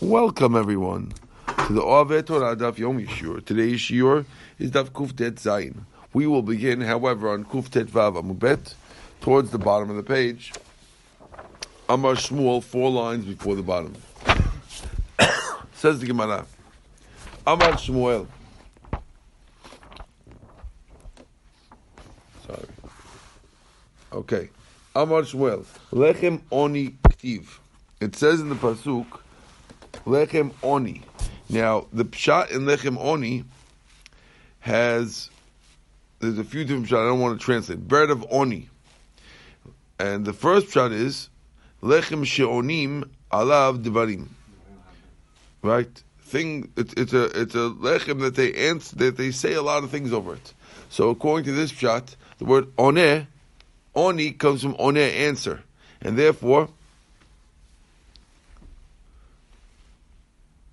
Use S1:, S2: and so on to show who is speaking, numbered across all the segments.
S1: Welcome everyone to the Ove Torah Daf Yomi Shiur. Today's Shiur is Daf Kuftet Zayin. We will begin, however, on Kuftet Vav Amubet, towards the bottom of the page. Amar Shmuel, four lines before the bottom. Says the Gemara. Amar Shmuel. Sorry. Okay. Amar Shmuel. Lechem Oni Ktiv. It says in the Pasuk, Lechem Oni. Now, the pshat in Lechem Oni has, there's a few different pshat, I don't want to translate. Bread of Oni. And the first pshat is, Lechem She'onim Alav Devarim. Right? Thing, it, it's a it's a lechem that they answer, that they say a lot of things over it. So according to this pshat, the word oneh, oni comes from oneh answer, and therefore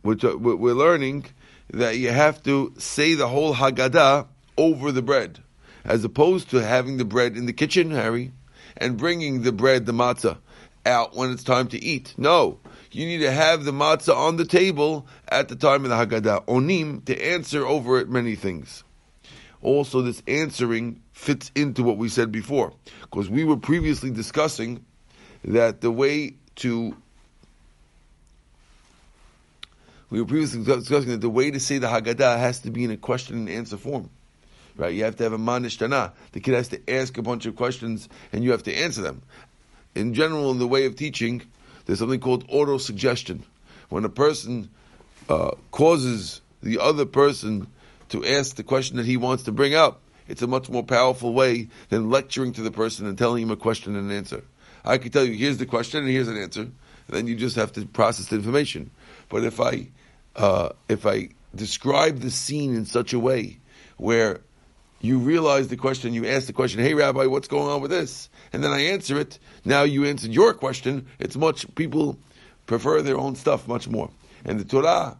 S1: which uh, we're learning that you have to say the whole Haggadah over the bread, as opposed to having the bread in the kitchen, Harry, and bringing the bread, the matzah, out when it's time to eat. No, you need to have the matzah on the table at the time of the Haggadah, onim, to answer over it many things. Also, this answering fits into what we said before, because we were previously discussing that the way to we were previously discussing that the way to say the Haggadah has to be in a question and answer form. Right? You have to have a manishtana. The kid has to ask a bunch of questions and you have to answer them. In general, in the way of teaching, there's something called auto suggestion. When a person uh, causes the other person to ask the question that he wants to bring up, it's a much more powerful way than lecturing to the person and telling him a question and an answer. I can tell you, here's the question and here's an answer, and then you just have to process the information. But if I uh, if I describe the scene in such a way where you realize the question, you ask the question, "Hey, Rabbi, what's going on with this?" and then I answer it. Now you answered your question. It's much people prefer their own stuff much more, and the Torah,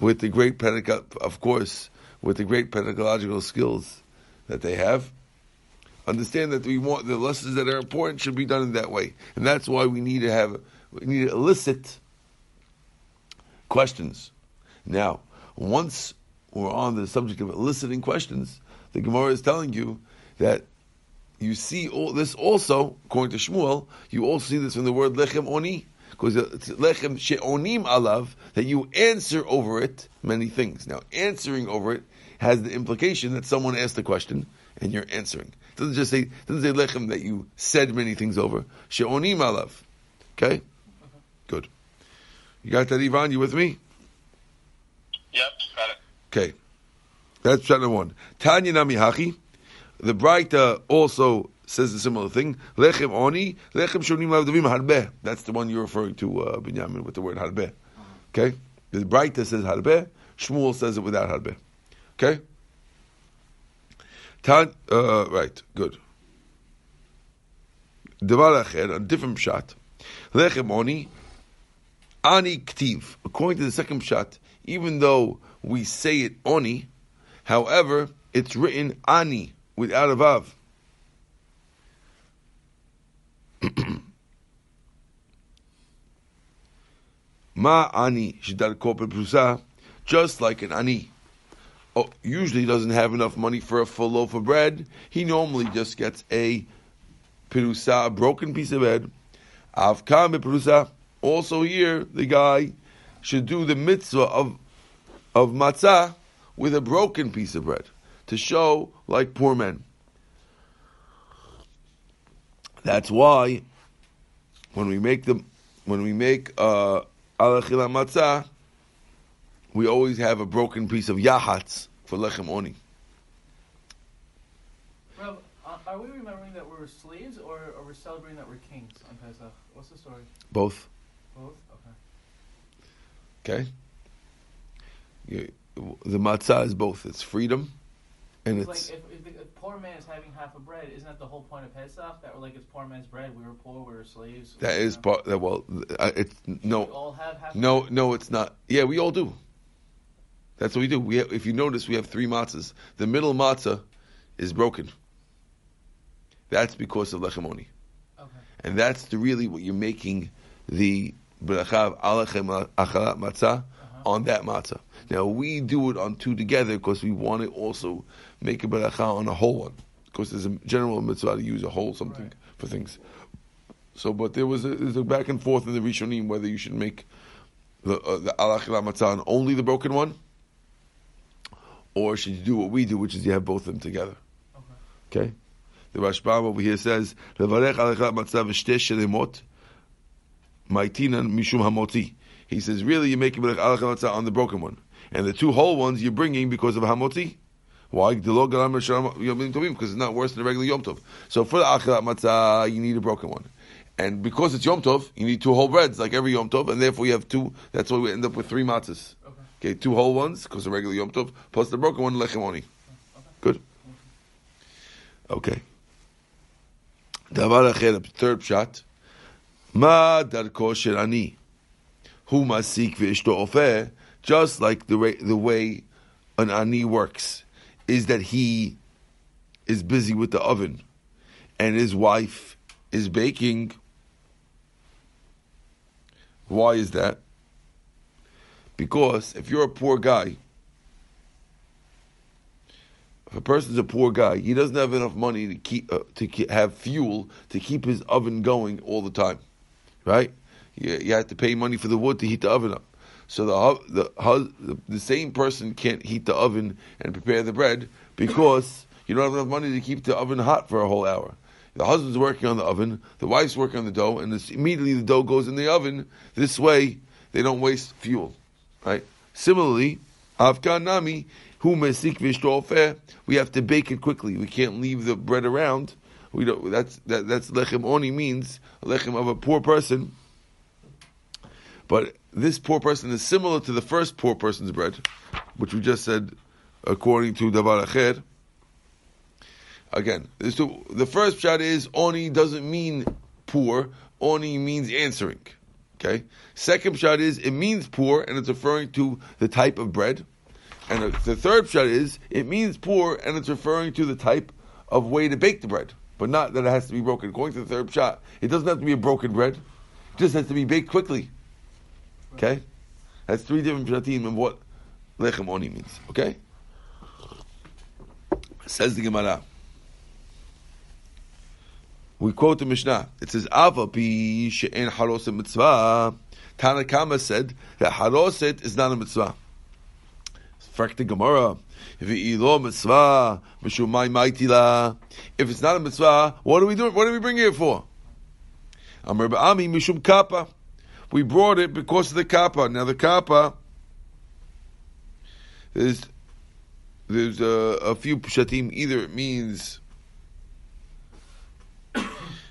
S1: with the great pedagogical, of course, with the great pedagogical skills that they have, understand that we want the lessons that are important should be done in that way, and that's why we need to have we need to elicit questions. Now, once we're on the subject of eliciting questions, the Gemara is telling you that you see all this also, according to Shmuel, you also see this from the word lechem oni, because it's lechem she'onim alav, that you answer over it many things. Now, answering over it has the implication that someone asked a question and you're answering. It doesn't just say, doesn't say lechem that you said many things over. She'onim alav. Okay? Good. You got that, Ivan? You with me? Okay. That's chapter one. Tanya Nami. The Braita also says a similar thing. Lechem Oni, Lechem Shonim Harbeh. That's the one you're referring to, uh, Binyamin, with the word Harbeh. Okay? The Braita says Harbeh. Shmuel says it without Harbeh. Okay? Tan, uh, right, good. Devar Acher, a different shot. Lechem Oni, Ani Ktiv. According to the second shot, even though we say it Oni, however, it's written Ani without a Vav. Ma Ani Shidar Prusa, just like an Ani. Oh, usually doesn't have enough money for a full loaf of bread. He normally just gets a Pirusa, a broken piece of bread. Avkam Pirusa also here the guy should do the mitzvah of of matzah with a broken piece of bread to show like poor men. That's why when we make the when we make uh alachila matzah, we always have a broken piece of yahatz for lechem oni.
S2: Rob, are we remembering that we were slaves, or are we celebrating that we're kings on Pesach? What's the story?
S1: Both.
S2: Both? Okay.
S1: You, the matzah is both. It's freedom, and
S2: It's
S1: it's
S2: like if, if the if poor man is having half a bread, isn't that the whole point of Pesach? That we're like it's poor man's bread. We were poor. We were slaves.
S1: that is
S2: know?
S1: part. That well, uh, it's
S2: We
S1: no,
S2: all have half.
S1: no,
S2: bread?
S1: no. It's not. Yeah, we all do. That's what we do. We have, if you notice, we have three matzahs. The middle matzah is broken. That's because of lechem oni.
S2: Okay.
S1: and that's the really what you're making the alechem achalat matzah on that matzah. Now we do it on two together because we want to also make a bracha on a whole one. Because there's a general mitzvah to use a whole something
S2: Right.
S1: for things. So, but there was a, there's a back and forth in the Rishonim whether you should make the uh, the matzah on only the broken one, or should you do what we do, which is you have both of them together.
S2: Okay.
S1: Okay? The Rashbam over here says, Levarech alechat matzav v'shtei shelemot, Maitinan mishum hamoti. He says, really, you're making alach on the broken one, and the two whole ones you're bringing because of hamoti. Why? Because it's not worse than a regular Yom Tov. So for the Acharat Matzah, you need a broken one. And because it's Yom Tov, you need two whole breads, like every Yom Tov, and therefore you have two. That's why we end up with three matzahs.
S2: Okay,
S1: okay two whole ones, because a regular Yom Tov, plus the broken one, lechemoni. Okay. Good? Okay. Davar third shot. Ma darko shirani, seek asik v'ishto just like the way, the way an ani works, is that he is busy with the oven, and his wife is baking. Why is that? Because if you're a poor guy, if a person's a poor guy, he doesn't have enough money to keep uh, to ke- have fuel to keep his oven going all the time right? You, you have to pay money for the wood to heat the oven up. So the the the, the same person can't heat the oven and prepare the bread because you don't have enough money to keep the oven hot for a whole hour. The husband's working on the oven, the wife's working on the dough, and this, immediately the dough goes in the oven. This way, they don't waste fuel, right? Similarly, Avkan Nami, who mesik v'ishto we have to bake it quickly. We can't leave the bread around. We don't. That's that, that's lechem oni means lechem of a poor person. But this poor person is similar to the first poor person's bread, which we just said, according to Davar Acher. Again, two, the first shot is oni doesn't mean poor. Oni means answering. Okay. Second shot is it means poor, and it's referring to the type of bread. And the third shot is it means poor, and it's referring to the type of way to bake the bread, but not that it has to be broken. According to the third shot, it doesn't have to be a broken bread; it just has to be baked quickly. Okay, that's three different shatim of what lechem oni means. Okay, says the Gemara. We quote the Mishnah. It says, "Ava pi she'en haroset mitzvah." Tanakama said that haroset is not a mitzvah. The Gemara. If it's not a mitzvah, what are we doing? What are we bringing it for? Amr ba'ami mishum kappa. We brought it because of the kappa. Now the kappa, there's there's a, a few pshatim. Either it means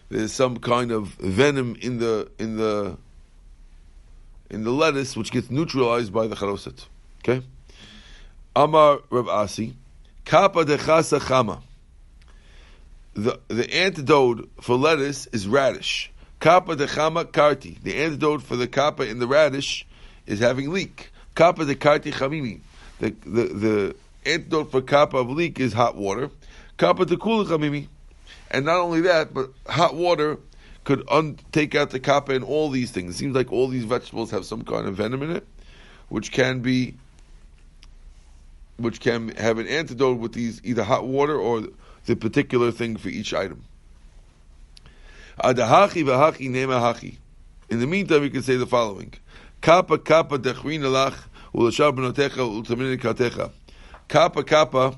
S1: there's some kind of venom in the in the in the lettuce which gets neutralized by the charoset. Okay. Amar Rav Asi, Kappa de Chasa Chama. The the antidote for lettuce is radish. Kappa de Chama Karti. The antidote for the kappa in the radish is having leek. Kappa de Karti Chamimi. The the the antidote for kappa of leek is hot water. Kappa de Chamimi. And not only that, but hot water could un- take out the kappa and all these things. It seems like all these vegetables have some kind of venom in it, which can be which can have an antidote with these either hot water or the particular thing for each item. Adahachi v'hachi nema hachi. In the meantime, you can say the following: Kappa kappa dechrin alach ulashar benotecha katecha. Kappa kappa.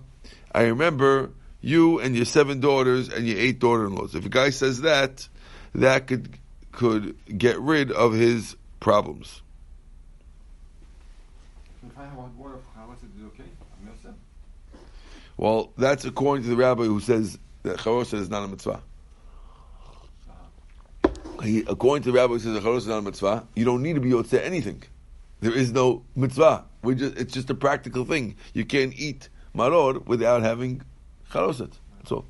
S1: I remember you and your seven daughters and your eight daughter-in-laws. If a guy says that, that could could get rid of his problems.
S3: If I have hot water for Chalas, is it okay? I'm all set.
S1: Well, that's according to the rabbi who says that charoset is not a mitzvah. He, according to the rabbi who says that charoset is not a mitzvah, you don't need to be yotze anything. There is no mitzvah. We just, it's just a practical thing. You can't eat maror without having charoset. That's all.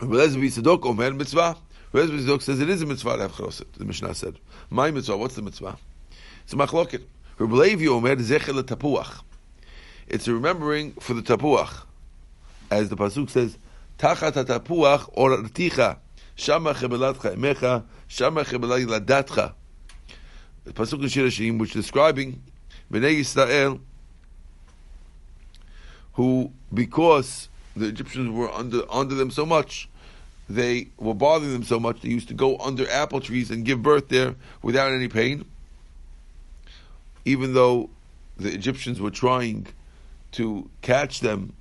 S1: Rabbi Sadok Omer mitzvah. Rabbi Sadok says it is a mitzvah to have charoset. The Mishnah said, "My mitzvah. What's the mitzvah? It's a machloket." Rabbi Levi Omer zecher tapuach. It's a remembering for the tapuach, as the pasuk says, "Tachat tapuach or ticha shama chebelatcha emecha Shama chebelai ladatcha. The pasuk in Shir HaShirim, which is describing Bnei Yisrael, who because the Egyptians were under under them so much, they were bothering them so much. They used to go under apple trees and give birth there without any pain, even though the Egyptians were trying to catch them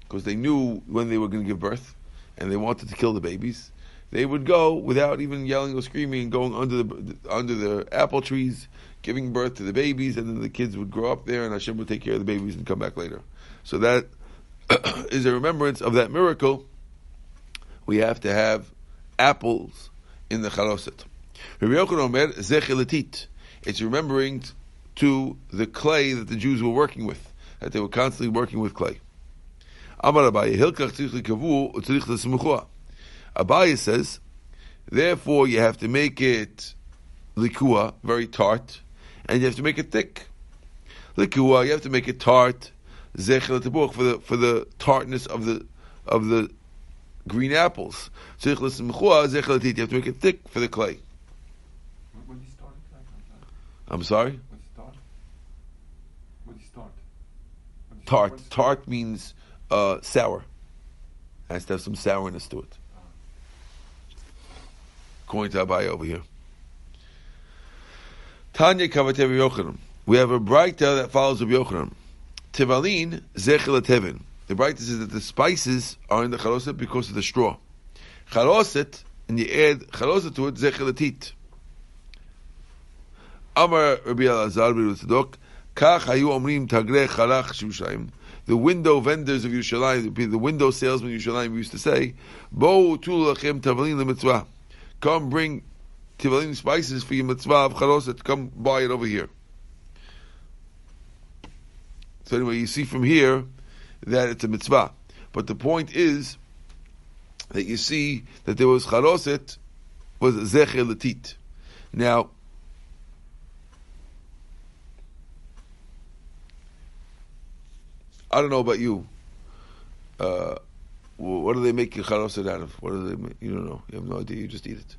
S1: because they knew when they were going to give birth and they wanted to kill the babies. They would go without even yelling or screaming, going under the under the apple trees, giving birth to the babies, and then the kids would grow up there, and Hashem would take care of the babies and come back later. So that is a remembrance of that miracle. We have to have apples in the charoset. It's remembering to the clay that the Jews were working with, that they were constantly working with clay. Amar Abaye, hilkach tzrich likavu utzrich l'smuchua. Abaye says, therefore you have to make it likua, very tart, and you have to make it thick. Likua, you have to make it tart, zechel for the for the tartness of the of the green apples. Tzrich zechel you have to make it thick for the clay.
S3: What, what do you start? Like,
S1: I'm sorry?
S3: What do you start? What do you start? What do you
S1: Tart. Tart means uh, sour. Has to have some sourness to it. According to Abaye over here. Tanya Kavatev Yochanan. We have a Braita that follows of Yochanan. Tivalin Zechel Tevin. The Braita says that the spices are in the charoset because of the straw. Charoset, and you add charoset to it, Zechel Tit. Amar Rabbi Elazar Rabbi The window vendors of Yerushalayim, the- window salesmen of Yerushalayim used to say, Bo tu lachem tavalin mitzvah. Come bring tivalin spices for your mitzvah of charoset. Come buy it over here. So anyway, you see from here that it's a mitzvah. But the point is that you see that there was charoset, was zecher latit. Now, I don't know about you. Uh, what do they make your charoset out of? What do they make? You don't know. You have no idea. You just eat it,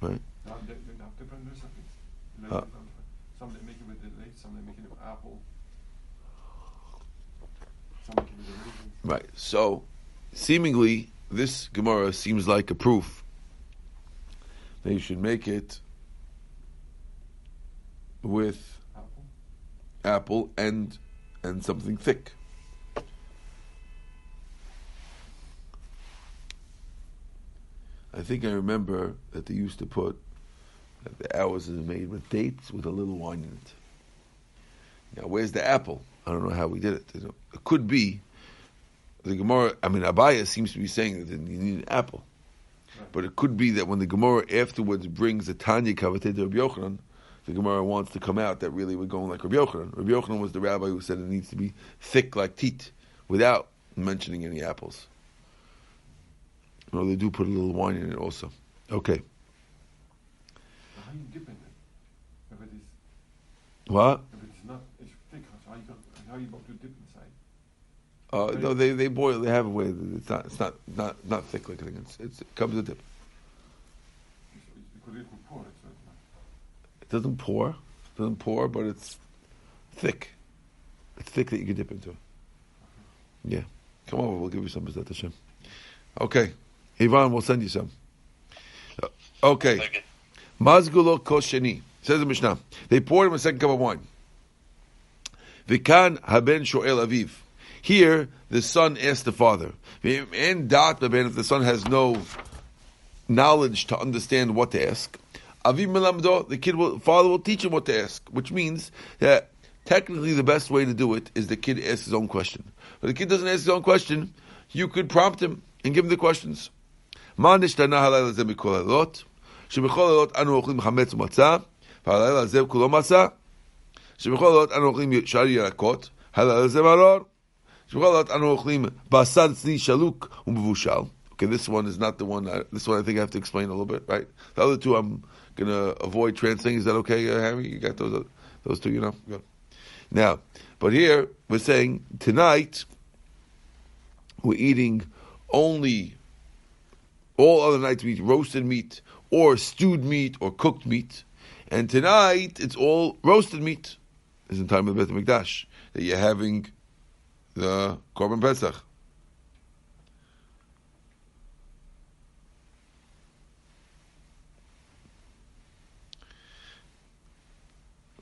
S1: right?
S3: Now, they, they have different recipes. Like,
S1: Uh.
S3: Some they make it with the dates, some they make it with apple. Some make it with raisins.
S1: Right. So, seemingly, this Gemara seems like a proof that you should make it with
S3: Apple.
S1: apple and and something thick. I think I remember that they used to put that the hours is made with dates with a little wine in it. Now, where's the apple? I don't know how we did it. It could be the Gemara. I mean, Abaye seems to be saying that you need an apple, but it could be that when the Gemara afterwards brings the Tanya Kavatei to Rabbi Yochanan, the Gemara wants to come out that really we're going like Rabbi Yochanan. Rabbi Yochanan was the rabbi who said it needs to be thick like teat, without mentioning any apples. No, they do put a little wine in it also. Okay.
S3: How do you dip in it? If it is,
S1: What?
S3: if it is not, it's thick. How you how you got to dip inside?
S1: Uh, no, they, they boil. They have a way. that It's not. It's not. Not not thick like anything. It's, it's, it comes with dip.
S3: It's, it's because it will pour it. So it's not.
S1: It doesn't pour. It doesn't pour, but it's thick. It's thick that you can dip into. Yeah. Come over. We'll give you some. Is that Hashem? Okay. Ivan, we'll send you some. Uh, Okay.
S4: Okay.
S1: Mazgulo kosheni. Says the Mishnah. They poured him a second cup of wine. Vikan haben shoel aviv. Here, the son asked the father. And dat if the son has no knowledge to understand what to ask. Aviv melamdo, the kid will, father will teach him what to ask, which means that technically the best way to do it is the kid asks his own question. But the kid doesn't ask his own question, you could prompt him and give him the questions. מה נשתנה הלילה הזה מכל הלילות? שבכל הלילות אנו אוכלים חמץ ומצה, והלילה הזה כולו מצה. שבכל הלילות אנו אוכלים שאר ירקות, הלילה הזה מרור. שבכל הלילות אנו אוכלים בשר צני שלוק ומבושל. Okay, this one is not the one. I, this one I think I have to explain a little bit, right? The other two I'm gonna avoid translating. Is that okay, uh, Harry? You got those those two, you know? Good. Now, but here we're saying tonight we're eating only all other nights we eat roasted meat or stewed meat or cooked meat. And tonight it's all roasted meat. Is in time of the Beit Mikdash that you're having the Korban Pesach.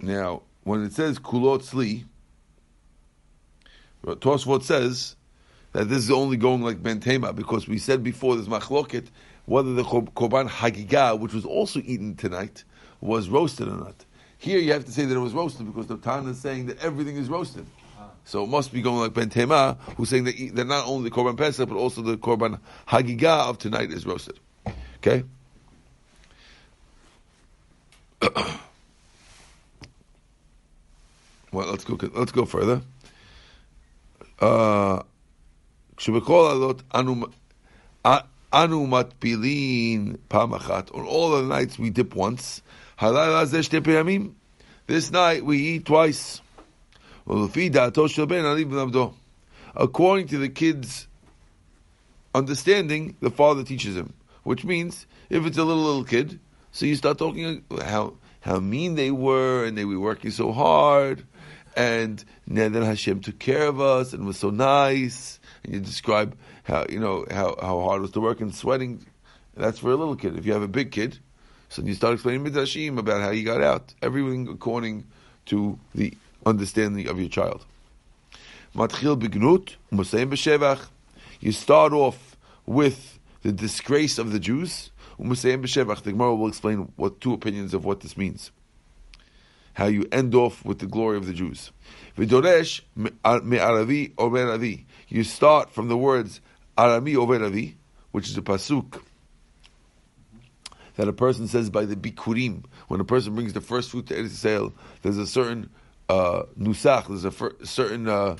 S1: Now, when it says kulot sli, Tosfot says that this is only going like bentema because we said before there's machloket whether the korban hagigah, which was also eaten tonight, was roasted or not. Here you have to say that it was roasted because the Tana is saying that everything is roasted. So it must be going like Ben bentema, who's saying that, that not only the korban pesach but also the korban hagigah of tonight is roasted. Okay. well, let's go. Let's go further. Uh, כשבכל עלות אנו, אנו מטבילין פעם אחת. On all the nights we dip once. הלילה הזה שתי פעמים. This night we eat twice. ולפי דעתו של בן עלי ולמדו. According to the kid's understanding, the father teaches him. Which means, if it's a little, little kid, so you start talking how, how mean they were, and they were working so hard, and then Hashem took care of us and was so nice. and you describe how you know how, how hard it was to work and sweating. That's for a little kid. If you have a big kid, so you start explaining midrashim about how you got out. Everything according to the understanding of your child. Matchil bignut u'masayim b'shevach. You start off with the disgrace of the Jews. U'masayim b'shevach. The Gemara will explain what two opinions of what this means how you end off with the glory of the Jews. V'doresh me'aravi over avi. You start from the words arami over avi, which is a pasuk that a person says by the bikurim. When a person brings the first fruit to Eretz there's a certain uh, nusach, there's a fir- certain uh,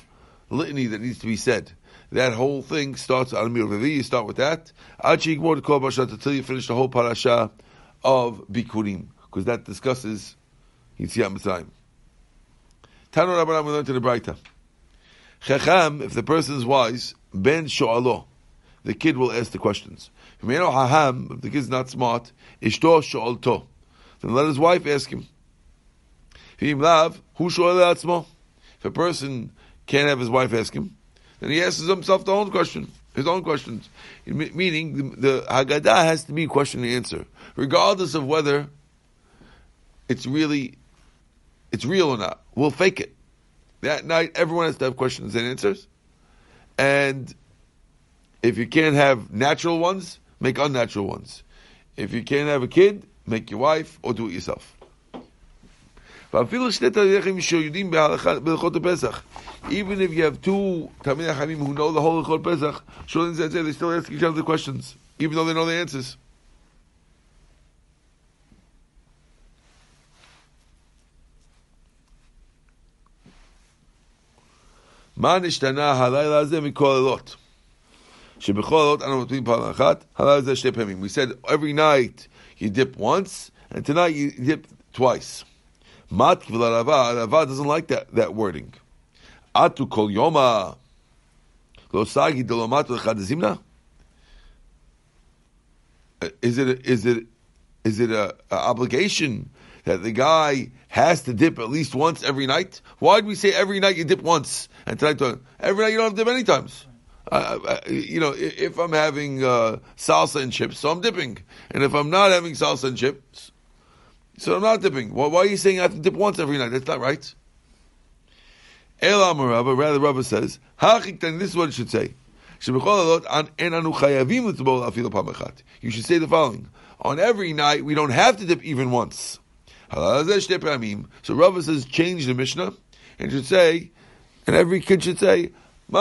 S1: litany that needs to be said. That whole thing starts arami over avi. You start with that. Achi Until you finish the whole parasha of bikurim, because that discusses Yitziat Mitzrayim. Tanu Rabbanan, we learned in the Braita. Chacham, if the person is wise, ben sho'alo, the kid will ask the questions. If the kid is not smart, ishto sho'alto, then let his wife ask him. If a person can't have his wife ask him, then he asks himself the own question, his own questions. Meaning, the, the Haggadah has to be question and answer, regardless of whether it's really it's real or not. We'll fake it. That night, everyone has to have questions and answers. And if you can't have natural ones, make unnatural ones. If you can't have a kid, make your wife or do it yourself. Even if you have two Talmid Chachamim who know the whole Chol Pesach, they still ask each other the questions, even though they know the answers. מה נשתנה הלילה הזה מכל הלילות? שבכל הלילות אנו נותנים פעם אחת, הלילה הזה שתי פעמים. We said every night you dip once, and tonight you dip twice. mat ולרבה, הרבה doesn't like that, that wording. עטו כל יומא, לא סגי דלומטו אחד זימנה? Is it, is it, is it a, a obligation that the guy has to dip at least once every night? Why do we say every night you dip once? And tonight, every night you don't have to dip any times. Uh, uh, you know, if I'm having uh, salsa and chips, so I'm dipping. And if I'm not having salsa and chips, so I'm not dipping. Why, why are you saying I have to dip once every night? That's not right. El Amarava, rather Rava says, this is what it should say. You should say the following. On every night, we don't have to dip even once. So Rava says, change the Mishnah, and should say, and every kid should say, we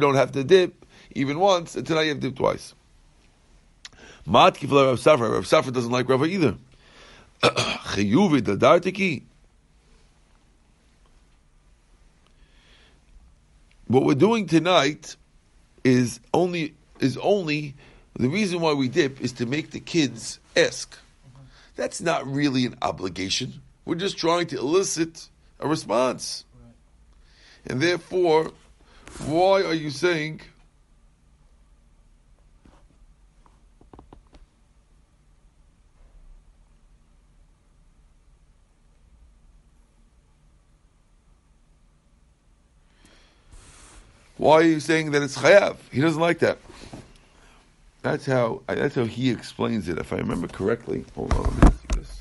S1: don't have to dip even once, and tonight you have to dip twice. Mat kifla Rav Safra. Rav Safra doesn't like Rava either. Chiyuvi dadartiki. What we're doing tonight is only is only the reason why we dip is to make the kids ask. That's not really an obligation. We're just trying to elicit a response. And therefore, why are you saying Why are you saying that it's chayav? He doesn't like that. That's how that's how he explains it. If I remember correctly, hold on, let me see this.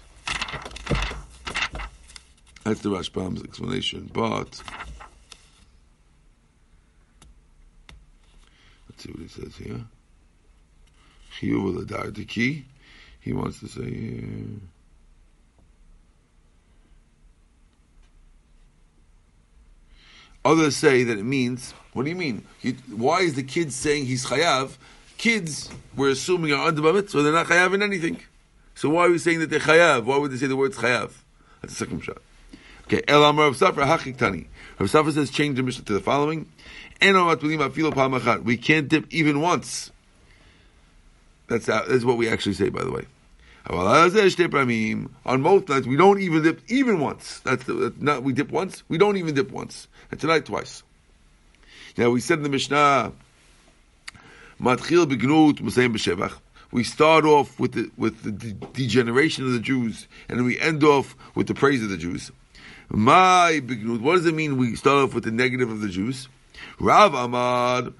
S1: That's the Rashbam's explanation, but let's see what he says here. Chiyuv l'dardiki. He wants to say. Others say that it means. What do you mean? You, why is the kid saying he's chayav? Kids, we're assuming are under mitzvah. They're not chayav in anything. So why are we saying that they're chayav? Why would they say the word chayav? That's the second shot. Okay, El Amar Rav Safra Hachik Tani. Rav Safra says change the mission to the following. We can't dip even once. That's that's what we actually say, by the way. On most nights, we don't even dip even once. That's, the, that's not we dip once. We don't even dip once. And tonight twice. Now we said in the Mishnah, Matchil begnut Musayim b'shevach. We start off with the with the de- degeneration of the Jews, and we end off with the praise of the Jews. My begnut. What does it mean? We start off with the negative of the Jews. Rav Amad.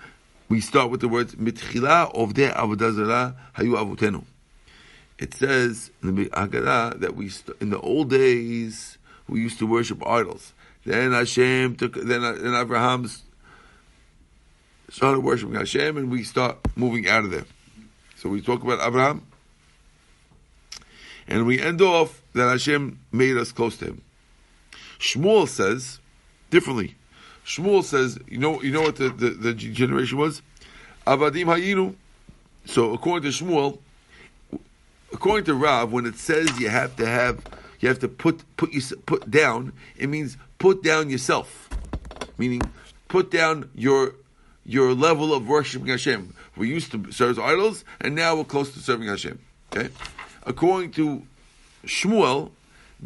S1: We start with the words mitchila of de avodah hayu avotenu. It says in the Haggadah that we in the old days we used to worship idols. Then Hashem took. Then then Abraham started worshiping Hashem, and we start moving out of there. So we talk about Abraham, and we end off that Hashem made us close to Him. Shmuel says differently. Shmuel says, you know, you know what the, the, the generation was? Avadim Hayinu. So according to Shmuel, according to Rav, when it says you have to have, you have to put put you put down, it means put down yourself, meaning put down your your level of worshiping Hashem. We used to serve idols, and now we're close to serving Hashem. Okay, according to Shmuel,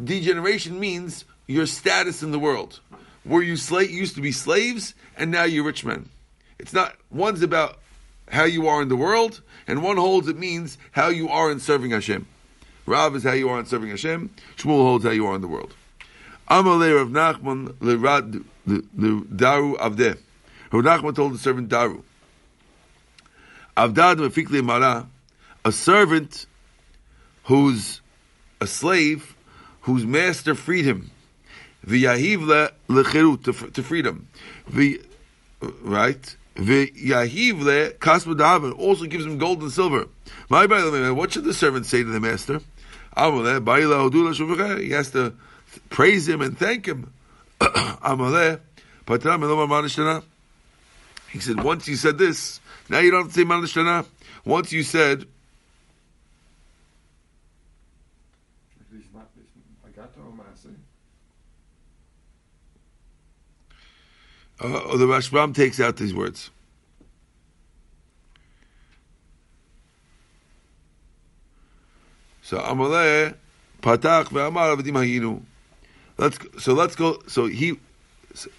S1: degeneration means your status in the world. Where you slave, used to be slaves, and now you're rich men. It's not one's about how you are in the world, and one holds it means how you are in serving Hashem. Rav is how you are in serving Hashem. Shmuel holds how you are in the world. Amalei Rav Nachman the daru avdeh. Nachman told the servant Daru, Avdad mefikli mara, a servant who's a slave whose master freed him. V'yahiv lechirut to freedom. The right. V'yahiv le kasma also gives him gold and silver. My what should the servant say to the master? He has to praise him and thank him. He said, once you said this, now you don't have to say Manashtana. Once you said, uh, the Rashbam takes out these words. So Amaleh Patach ve'amar avadim. Let's so let's go. So he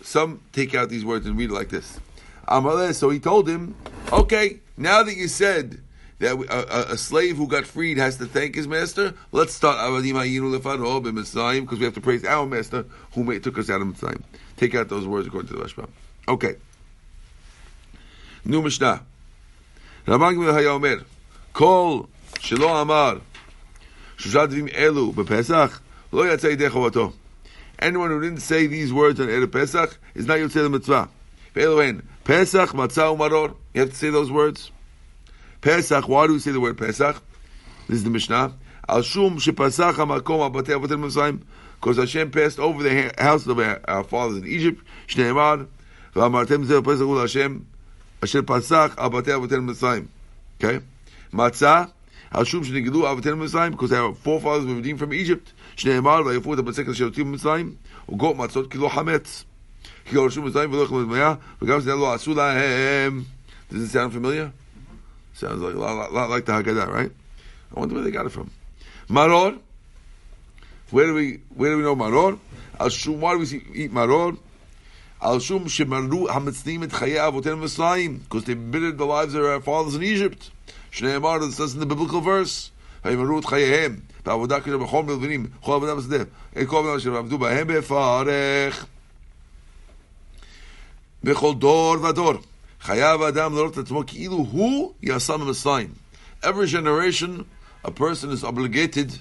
S1: some take out these words and read it like this. So he told him, okay, now that you said that a, a, a, slave who got freed has to thank his master, let's start because we have to praise our master who took us out of Mitzrayim. Take out those words according to the Rashbam. Okay. New Mishnah. Rabban Gamliel Hayomer. Kol shelo amar. Anyone who didn't say these words on Erev Pesach is not Yotzei the Mitzvah. Pesach, Matzah, Umaror. You have to say those words. Pesach, why do we say the word Pesach? This is the Mishnah. Al Shum Shepasach HaMakom HaBatei Avotem Mitzrayim. Because Hashem passed over the house of our fathers in Egypt. Shneimar. V'amartem zeh Pesach ul Hashem. Asher Pasach HaBatei Avotem Mitzrayim. Okay? Matzah. Al Shum Shnegidu Avotem Mitzrayim. Because our forefathers were redeemed from Egypt. Shneimar. V'yafut HaBatei Shelotim Mitzrayim. Ugot Matzot Kilo Hametz. Does it sound familiar? Sounds like a lot, lot like the Haggadah, right? I wonder where they got it from. Maror. Where do we where do we know Maror? Al Shum, why do we eat Maror? Al Shum Shemaru Hamitznim et Chaya Avotem Mitzrayim, because they bittered the lives of our fathers in Egypt. Shnei Amar, this says in the biblical verse. Haymaru et בכל דור ודור. חייב האדם לראות את עצמו כאילו הוא יעשה ממסיים. Every generation, a person is obligated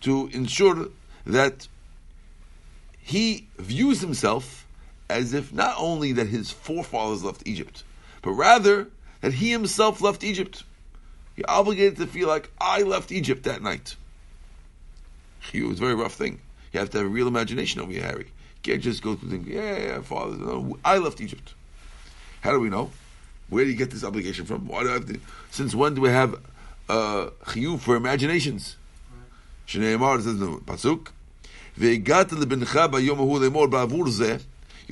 S1: to ensure that he views himself as if not only that his forefathers left Egypt, but rather that he himself left Egypt. You're obligated to feel like I left Egypt that night. It was a very rough thing. You have to have a real imagination over here, Harry. Can't just go through things, yeah, yeah, father, no, I left Egypt. How do we know? Where do you get this obligation from? Why do I have to, since when do we have uh, chiyuv for imaginations? Shneimar says the pasuk. You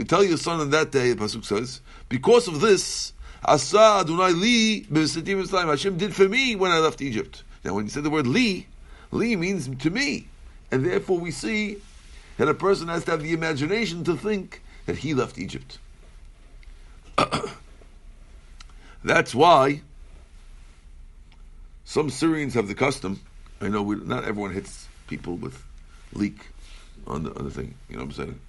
S1: tell your son on that day, the pasuk says, because of this, Asa Adonai li b'sitim Yisrael. Hashem did for me when I left Egypt. Now, when you say the word li, li means to me, and therefore we see that a person has to have the imagination to think that he left Egypt. That's why some Syrians have the custom. I know we, not everyone hits people with leek on the on the thing. You know what I'm saying?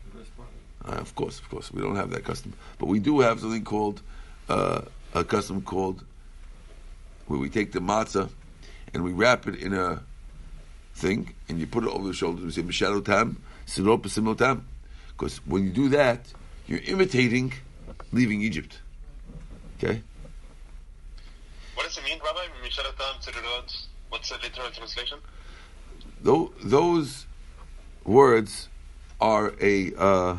S1: Uh, of course, of course, we don't have that custom, but we do have something called uh, a custom called where we take the matzah and we wrap it in a thing and you put it over the shoulders. We say "Mishalu tam, simul tam," because when you do that, you're imitating leaving Egypt. Okay,
S4: What does it mean, Rabbi? Misharatam Tzirurot? What's the literal translation?
S1: Tho- those words are a uh,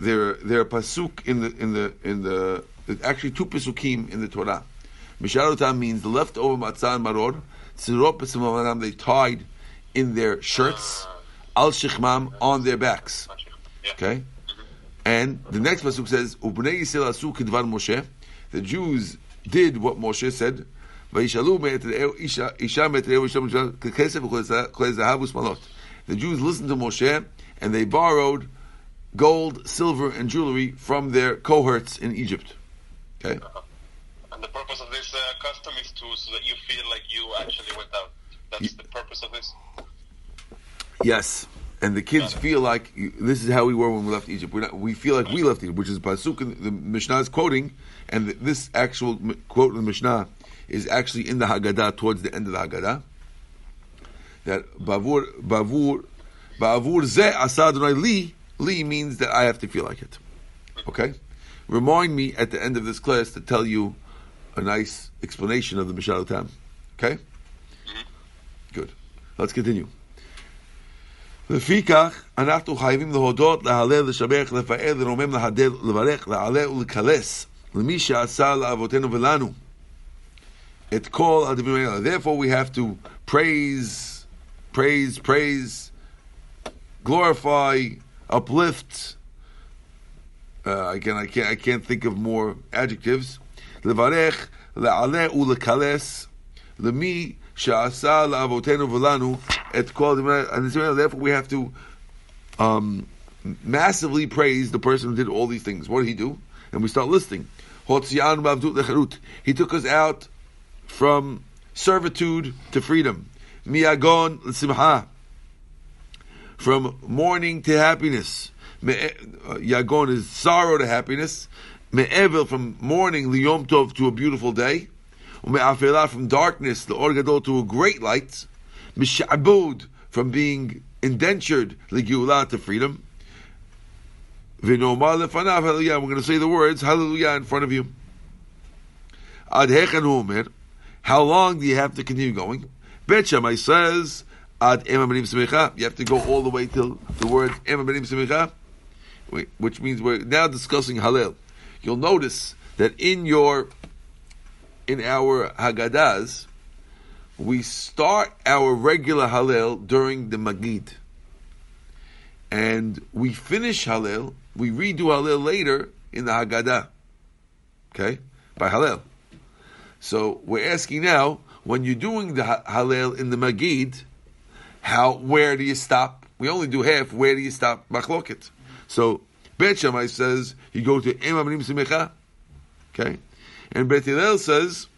S1: they're they're a pasuk in the in the in the actually two pasukim in the Torah. Misharotam means the leftover matzah and maror. Tziropis of they tied in their shirts, ah. al shichmam on their backs. Okay, and the next pasuk says, "Ubnei Yisrael asu kedvar Moshe." The Jews did what Moshe said. The Jews listened to Moshe and they borrowed gold, silver, and jewelry from their cohorts in Egypt. Okay. Uh-huh.
S4: And the purpose of this uh, custom is to so that you feel like you actually went out. That's the purpose of this.
S1: yes, and the kids feel like you- this is how we were when we left Egypt. We're not, we feel like we left Egypt, which is pasuk in the Mishnah is quoting, and th- this actual quote in the Mishnah is actually in the Haggadah towards the end of the Haggadah. That bavur bavur bavur ze asa Adonai li li means that I have to feel like it. Okay, remind me at the end of this class to tell you a nice explanation of the Mishal Tam. Okay, good. Let's continue. לפיכך, אנחנו חייבים להודות, להלל, לשבח, לפאר, לרומם, להדל, לברך, לעלה ולקלס למי שעשה לאבותינו ולנו את כל הדברים האלה. Therefore we have to praise, praise, praise, glorify, uplift. Uh, again, I can't, I can't think of more adjectives. levarech, le'ale u'lekales, le'mi she'asa la'avotenu v'lanu et kol and therefore we have to um, massively praise the person who did all these things. What did he do? And we start listing. He took us out from servitude to freedom. Miyagon simha. From mourning to happiness. Uh, Yagon is sorrow to happiness. Me'evil from mourning liyom tov to a beautiful day. Ume'afela from darkness, the or gadol to a great light. Mishabud from being indentured ligiula to freedom. V'nomar lefanav hallelujah. We're going to say the words hallelujah in front of you. Ad. How long do you have to continue going? Bet Shammai says ad semicha. You have to go all the way till the word ema benim semicha, which means we're now discussing Hallel. You'll notice that in your in our Haggadahs, we start our regular Hallel during the Magid. And we finish Hallel, we redo Hallel later in the Haggadah. Okay? By Hallel. So we're asking now, when you're doing the Ha- Hallel in the Magid, how, where do you stop? We only do half, where do you stop? Machloket. So, Bet Shammai says, you go to Ema Benim Simecha. Okay? And Bet Hillel says,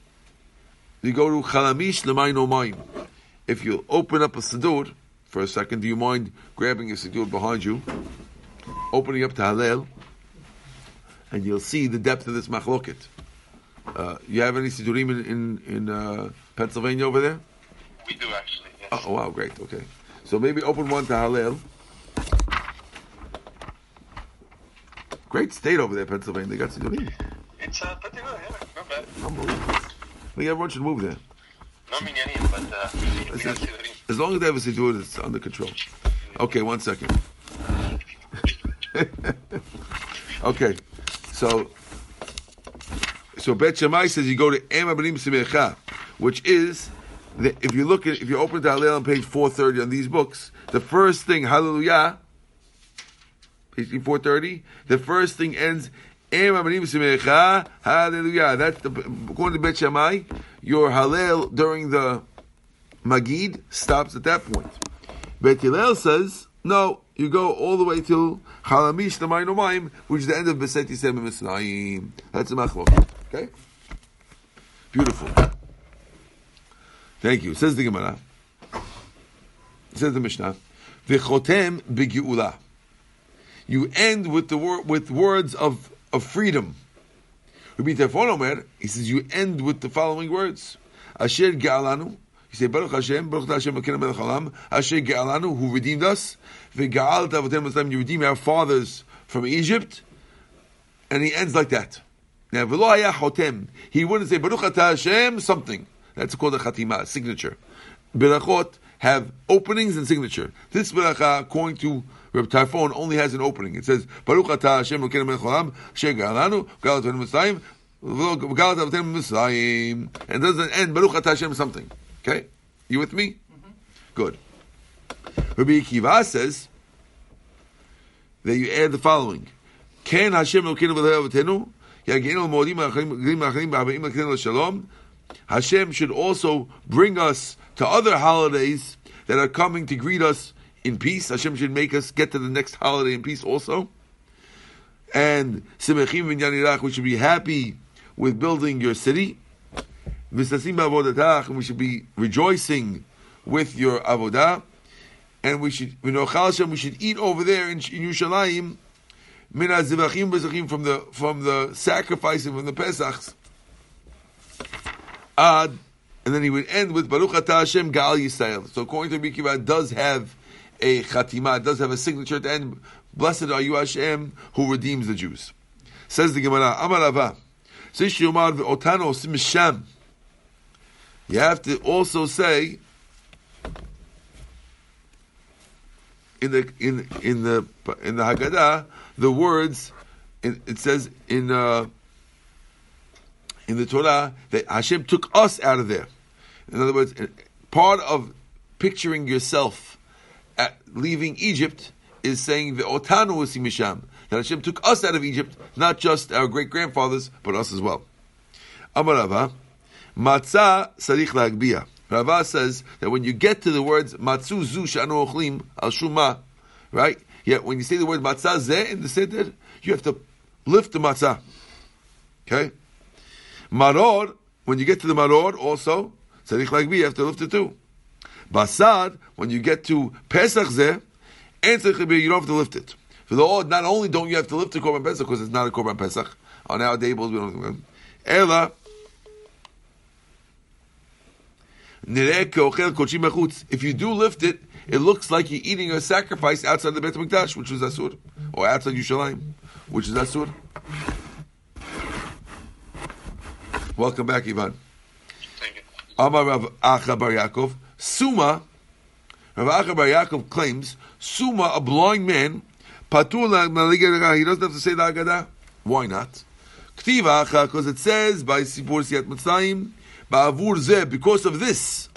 S1: you go to Chalamish Lemayin Omayim. If you open up a Siddur for a second, do you mind grabbing a Siddur behind you? opening up to Hallel, and you'll see the depth of this machloket. Uh, you have any Siddurim in in, in uh, Pennsylvania over there?
S4: We do actually. Yes.
S1: Oh, wow, great. Okay, so maybe open one to Hallel. Great state over there, Pennsylvania. They got sidurim.
S4: It's uh, pretty good. Yeah, not bad.
S1: Unbelievable. I think everyone should move there.
S4: No minyanim, but uh, we
S1: That's
S4: got
S1: it.
S4: sidurim.
S1: As long as they have a sidur, it's under control. Okay, one second. okay, so so Bet Shammai says you go to Em Abanim Simecha, which is the, if you look at if you open the Hallel on page four thirty on these books, the first thing Hallelujah, four thirty, the first thing ends. Hallelujah. That's the according to Bet Shammai, your Hallel during the Magid stops at that point. Bet Hillel says, no, you go all the way till Chalamish Tamayim which is the end of Beset Yisem Mitzrayim. That's the machlok. Okay? Beautiful. Thank you. Says the Gemara. Says the Mishnah. V'chotem b'geula. You end with the word with words of, of freedom. Rabbi Tarfon Omer, he says you end with the following words. Asher Ga'alanu. You say Baruch Hashem, Baruch Hashem Elokeinu Melech Haolam. Asher Ga'alanu, who redeemed us. V'ga'al Tavotem Mitzrayim, you redeem our fathers from Egypt. And he ends like that. Now, V'lo Haya Chotem. He wouldn't say Baruch Ata Hashem something. That's called a Chatima, signature. Berachot have openings and signature. This beracha, according to Reb Tarfon, only has an opening. It says Baruch Ata Hashem Elokeinu Melech Haolam. Asher Ga'alanu, Ga'al Tavotem Mitzrayim. V'ga'al Tavotem Mitzrayim. And doesn't end Baruch Ata Hashem something. Okay? You with me? Mm-hmm. Good. Rabbi Akiva says that you add the following. Ken Hashem Elokeinu yagenu l'modim ha'achrim ha'achrim ba'abim l'kenu l'shalom. Hashem should also bring us to other holidays that are coming to greet us in peace. Hashem should make us get to the next holiday in peace also. And Simechim v'nyan we should be happy with building your city. V'sasim ba'avodatach, and we should be rejoicing with your avodah. And we should, we know Hashem, we should eat over there in, in Yerushalayim, min ha'zivachim v'zachim, from the, from the sacrificing, from the Pesachs. Ad, and then he would end with Baruch Atah Hashem Gal Yisrael. So according to Rabbi Akiva, it does have a chatima, it does have a signature at the end. Blessed are you Hashem, who redeems the Jews. Says the Gemara, Amar Rava, says Shomar v'otano. You have to also say in the in in the in the Haggadah the words. It, says in uh, in the Torah that Hashem took us out of there. In other words, part of picturing yourself leaving Egypt is saying the otanu misham that Hashem took us out of Egypt, not just our great grandfathers, but us as well. Amar Rava, matzah sarich lagbia. Rava says that when you get to the words matzu zu shanu ochlim al shuma, right? Yet when you say the word matzah zeh in the seder, you have to lift the matzah. Okay. Maror, when you get to the maror, also sarich lagbia, you have to lift it too. Basad, when you get to Pesach zeh, you don't have to lift it. For the odd, not only don't you have to lift the korban Pesach because it's not a korban Pesach on our tables, we don't. Ela If you do lift it, it looks like you're eating a sacrifice outside the Beit HaMikdash, which is Asur, or outside Yerushalayim, which is Asur. Welcome back, Ivan.
S4: Thank you.
S1: Amar Rav Acha Bar Yaakov, Suma, Rav Acha Bar Yaakov claims, Suma, a blind man, Patur he doesn't have to say the Haggadah. Why not? Ktiva because it says by Sipur Siyat Mitzrayim, Ba'avur Zeh, because of this,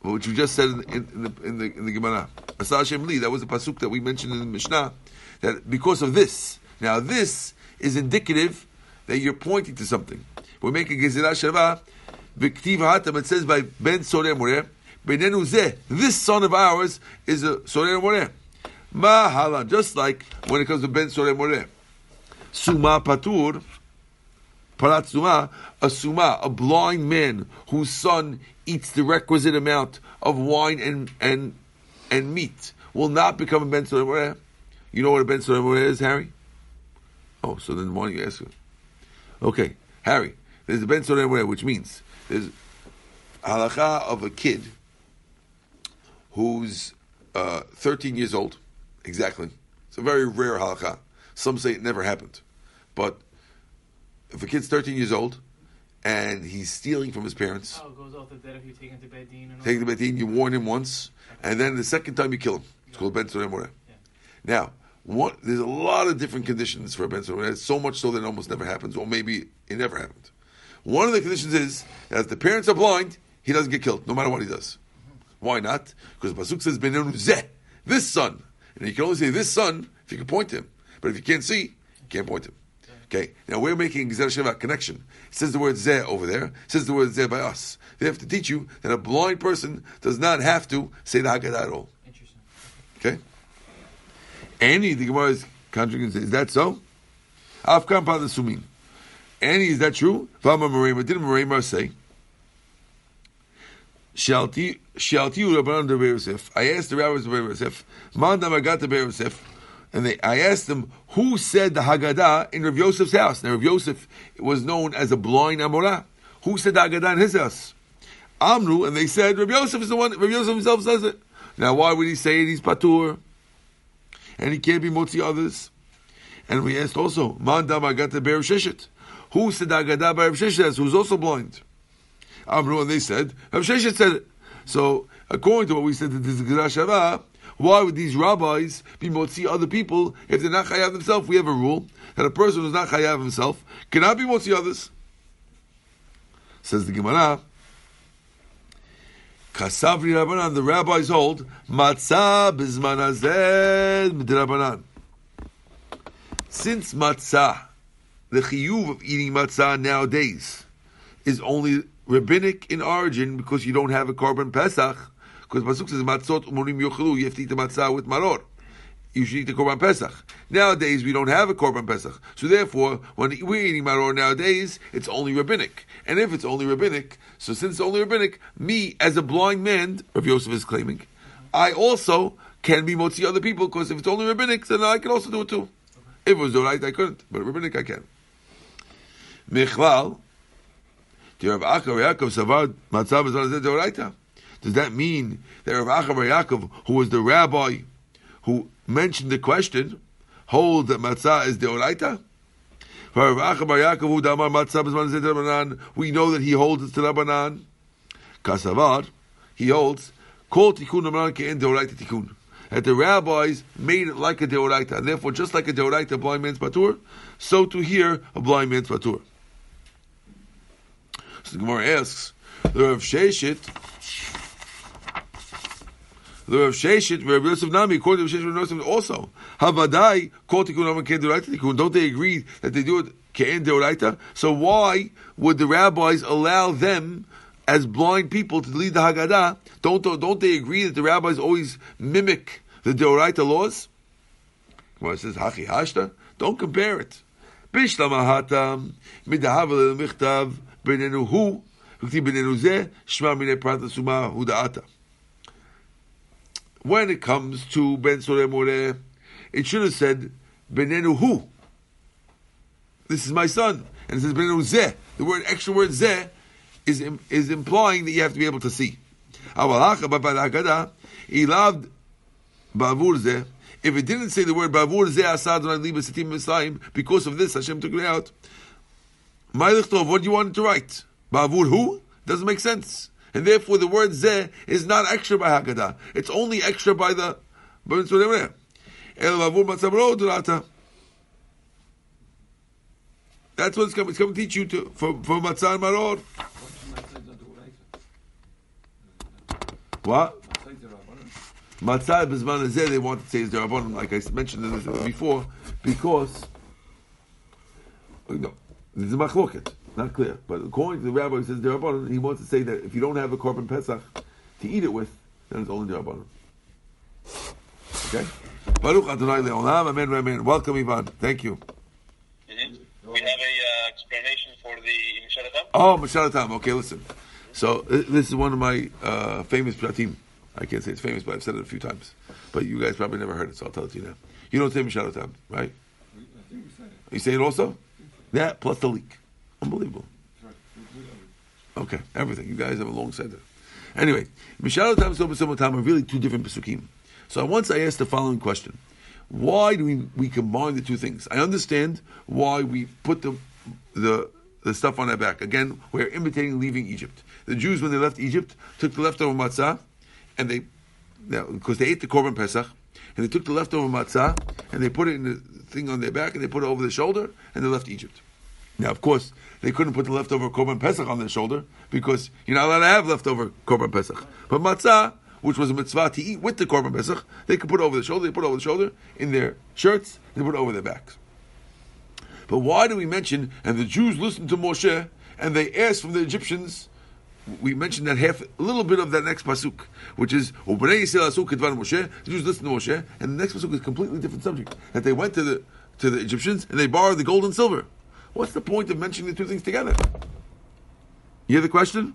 S1: which we just said in, in, the in the in the Gemara. Asa Hashem Li, that was the pasuk that we mentioned in the Mishnah. That because of this, now this is indicative that you're pointing to something. We make a gezerah shava. V'ktiv hatam. It says by Ben Soreh Moreh. Zeh. This son of ours is a Soreh Moreh. Ma'halan. Just like when it comes to Ben Soreh Moreh. Suma patur. Parat suma, a suma, a blind man whose son eats the requisite amount of wine and and and meat will not become a ben Soreh Moreh. You know what a Ben Sodom is, Harry? Oh, so then why don't you ask him? Okay, Harry, there's a Ben Sodom which means there's halacha of a kid who's uh, 13 years old, exactly. It's a very rare halacha. Some say it never happened. But if a kid's 13 years old and he's stealing from his parents,
S2: Oh, it goes off the dead if you take him to bed, Dean. And all
S1: take the
S2: that.
S1: betin, you warn him once, and then the second time you kill him. It's called Ben Sodom
S2: Yeah.
S1: Now, one, there's a lot of different conditions for a Ben Sodom So much so that it almost never happens, or maybe it never happened. One of the conditions is that if the parents are blind, he doesn't get killed, no matter what he does. Why not? Because the pasuk says "Benenu zeh," this son, and you can only say this son if you can point to him. But if you can't see, you can't point to him. Okay. Now we're making Gezer Sheva connection. It says the word zeh over there. It says the word zeh by us. They have to teach you that a blind person does not have to say the Haggadah at all.
S2: Interesting.
S1: Okay. Any the Gemara is contradicting. Is that so? Afkan pa the sumin. Any is that true? Vama Marema didn't Marema say? Shalti Rabbanan de Yosef. I asked the rabbis of Yosef. Mandam the Yosef, and they I asked them who said the Haggadah in Rav Yosef's house. Now Rav Yosef was known as a blind Amora. Who said the Haggadah in his house? Amru, and they said Rav Yosef is the one. Rav Yosef himself says it. Now why would he say it? He's patur, and he can't be motzi others. And we asked also, Mandam Be'er Sheshet. Who said the Haggadah by Rav Sheshet, who's also blind? Amru, and they said, Rav Sheshet said it. So, according to what we said that this is Shavah, why would these rabbis be motzi other people if they're not chayav themselves? We have a rule that a person who's not chayav himself cannot be motzi others. Says the Gemara, Kasavri Rabbanan, the rabbis hold, Matzah bizman hazeh midrabanan. Since matzah, the chiyuv of eating matzah nowadays is only rabbinic in origin because you don't have a korban pesach. Because pasuk says matzot umurim yochelu, you have to eat the matzah with maror. You should eat the korban pesach. Nowadays we don't have a korban pesach, so therefore when we're eating maror nowadays, it's only rabbinic. And if it's only rabbinic, so since it's only rabbinic, me as a blind man, Rav Yosef is claiming, I also can be motzi other people because if it's only rabbinic, then I can also do it too. If it was right, I couldn't, but rabbinic I can. Michlal, Rav Achav Yaakov Savad Matzav Deoraita. Does that mean that Rav Achav Yaakov, who was the rabbi who mentioned the question, holds that matzah is Deoraita? We know that he holds it to Rabbanan. Kasavad, he holds Kol Tikkun Rabbanan Ke'en Deoraita Tikkun. That the rabbis made it like a Deoraita, and therefore just like a Deoraita, blind man's patur, so to hear a blind man's patur. So the Gemara asks, the Rav Sheshet, the Rav Sheshet, Rav Yosef Nami, according to Rav Sheshet, Rav Yosef also, Havadai, Kol Tikkun Tikkun. Don't they agree that they do it Ke'en Deoraita? So why would the rabbis allow them as blind people to lead the Haggadah? Don't, don't they agree that the rabbis always mimic the Deoraita laws? Well, it says, Hachi Hashta. Don't compare it. Bishlamahatam, midahavel michtav, benenu hu, וכתיב בינינו זה, שמע מיני פרט לסומה הודעתה. When it comes to Ben Soreh Moreh, it should have said, benenu hu. This is my son. And it says, benenu zeh. The word, extra word zeh, is, im- is implying that you have to be able to see. Awalacha, but by the Haggadah, he loved Bavur zeh. If it didn't say the word Bavur zeh asad liba sitim Mitzrayim, because of this, Hashem took it out. Ma'ilichtov, what do you want to write? Bavur who? Doesn't make sense. And therefore the word zeh is not extra by Haggadah. It's only extra by the. That's what it's coming. It's coming to teach you to for for matzah maror. What? Matzah b'zman hazeh they want to say is the rabbanon, like I mentioned before, because oh, no, this is machloket, not clear. But according to the rabbi who says the rabbanon, he wants to say that if you don't have a korban pesach to eat it with, then it's only the rabbanon. Okay. Baruch Adonai le'olam, amen, amen. Welcome, Ivan. Thank you.
S4: Mhm. We have a uh, explanation for the Mishalatam.
S1: Oh, Mashalatam. Okay, listen. So uh, this is one of my uh, famous pratim. I can't say it's famous, but I've said it a few times. But you guys probably never heard it, so I'll tell it to you now. You don't say Mishal Tam, right?
S3: I think we said it.
S1: You say it also?
S3: I think so.
S1: That plus the leak. Unbelievable.
S3: That's right. We- we-
S1: Okay, everything. You guys have a long seder. Anyway, Mishal Tam, Sober Tam are really two different Pesukim. So once I asked the following question. Why do we, we combine the two things? I understand why we put the, the, the stuff on our back. Again, we're imitating leaving Egypt. The Jews, when they left Egypt, took the leftover matzah, and they, because they ate the Korban Pesach, and they took the leftover matzah, and they put it in the thing on their back, and they put it over the shoulder, and they left Egypt. Now, of course, they couldn't put the leftover korban pesach on their shoulder because you're not allowed to have leftover korban pesach. But matzah, which was a mitzvah to eat with the korban pesach, they could put it over the shoulder. They put it over the shoulder in their shirts. They put it over their backs. But why do we mention? And the Jews listened to Moshe, and they asked from the Egyptians. We mentioned that half, a little bit of that next pasuk, which is "U'bnei Yisrael asu kedvar Moshe." The Jews listened to Moshe, and the next pasuk is a completely different subject. That they went to the to the Egyptians and they borrowed the gold and silver. What's the point of mentioning the two things together? You hear the question?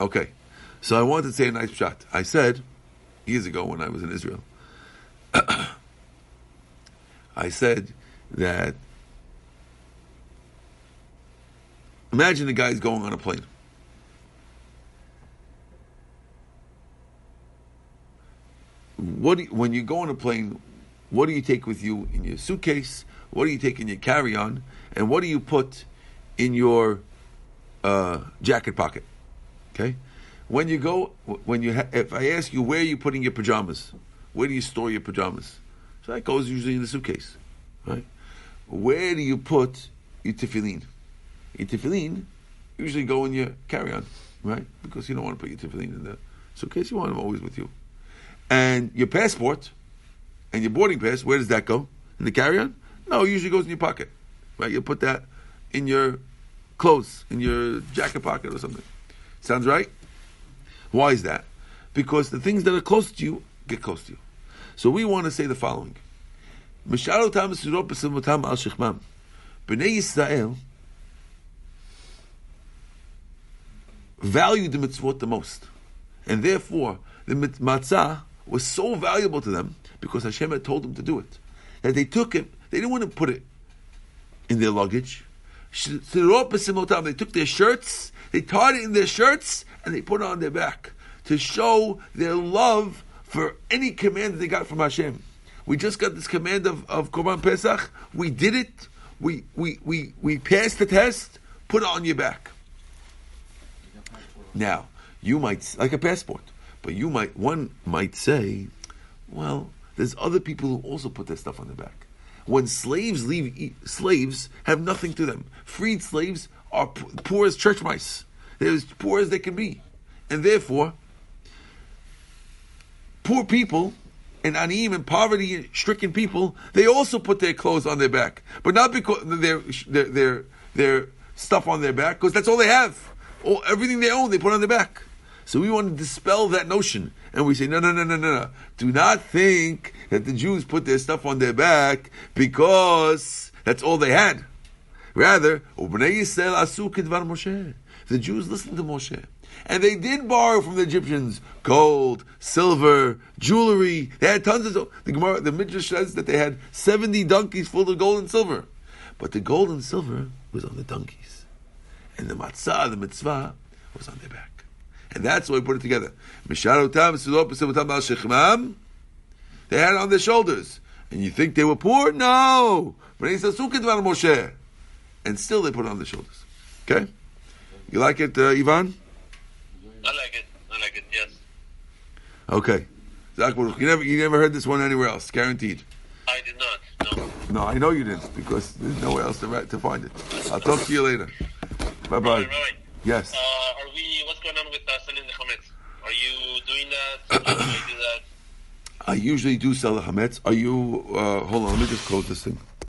S1: Okay. So I wanted to say a nice shot. I said years ago when I was in Israel, I said that imagine the guy's going on a plane. What you, when you go on a plane, what do you take with you in your suitcase? What do you take in your carry-on? And what do you put in your uh, jacket pocket? Okay. When you go, when you, ha- if I ask you where are you putting your pajamas, where do you store your pajamas? So that goes usually in the suitcase, right? Where do you put your tefillin? Your tefillin usually go in your carry-on, right? Because you don't want to put your tefillin in the suitcase. You want them always with you. And your passport and your boarding pass, where does that go? In the carry-on? No, it usually goes in your pocket, right? You put that in your clothes, in your jacket pocket or something. Sounds right? Why is that? Because the things that are close to you get close to you. So we want to say the following. B'nai Yisrael valued the mitzvot the most. And therefore, the matzah was so valuable to them because Hashem had told them to do it. That they took it, they didn't want to put it in their luggage. They took their shirts, they tied it in their shirts, and they put it on their back to show their love for any command that they got from Hashem. We just got this command of, of Korban Pesach. We did it. We, we, we, we passed the test. Put it on your back. Now, you might, like a passport, but you might, one might say, well, there's other people who also put their stuff on their back. When slaves leave, slaves have nothing to them. Freed slaves are poor as church mice. They're as poor as they can be. And therefore, poor people and aniyim and poverty-stricken people, they also put their clothes on their back, but not because their their their, their stuff on their back, because that's all they have. All, everything they own, they put on their back. So we want to dispel that notion, and we say, no, no, no, no, no, no. Do not think that the Jews put their stuff on their back because that's all they had. Rather. The Jews listened to Moshe. And they did borrow from the Egyptians gold, silver, jewelry. They had tons of the Gemara, the Midrash says that they had seventy donkeys full of gold and silver, but the gold and silver was on the donkeys, and the matzah, the mitzvah, was on their back, and that's why we put it together. Misharotam sulot b'simutam al shechmam. They had it on their shoulders, and you think they were poor? No, Bnei Yisrael asu kedvar Moshe, and still they put it on their shoulders. Okay, you like it, uh, Ivan?
S4: I like it. I like it. Yes.
S1: Okay. Zach you never, you never heard this one anywhere else, guaranteed.
S4: I did not. No.
S1: No, I know you didn't because there's nowhere else to, to find it. I'll talk to you later. Bye bye. Yes.
S4: Uh, are we? What's going on with uh, selling the chametz? Are you doing that? Do you do that?
S1: I usually do sell the hametz. Are you? Uh, hold on, let me just close this thing.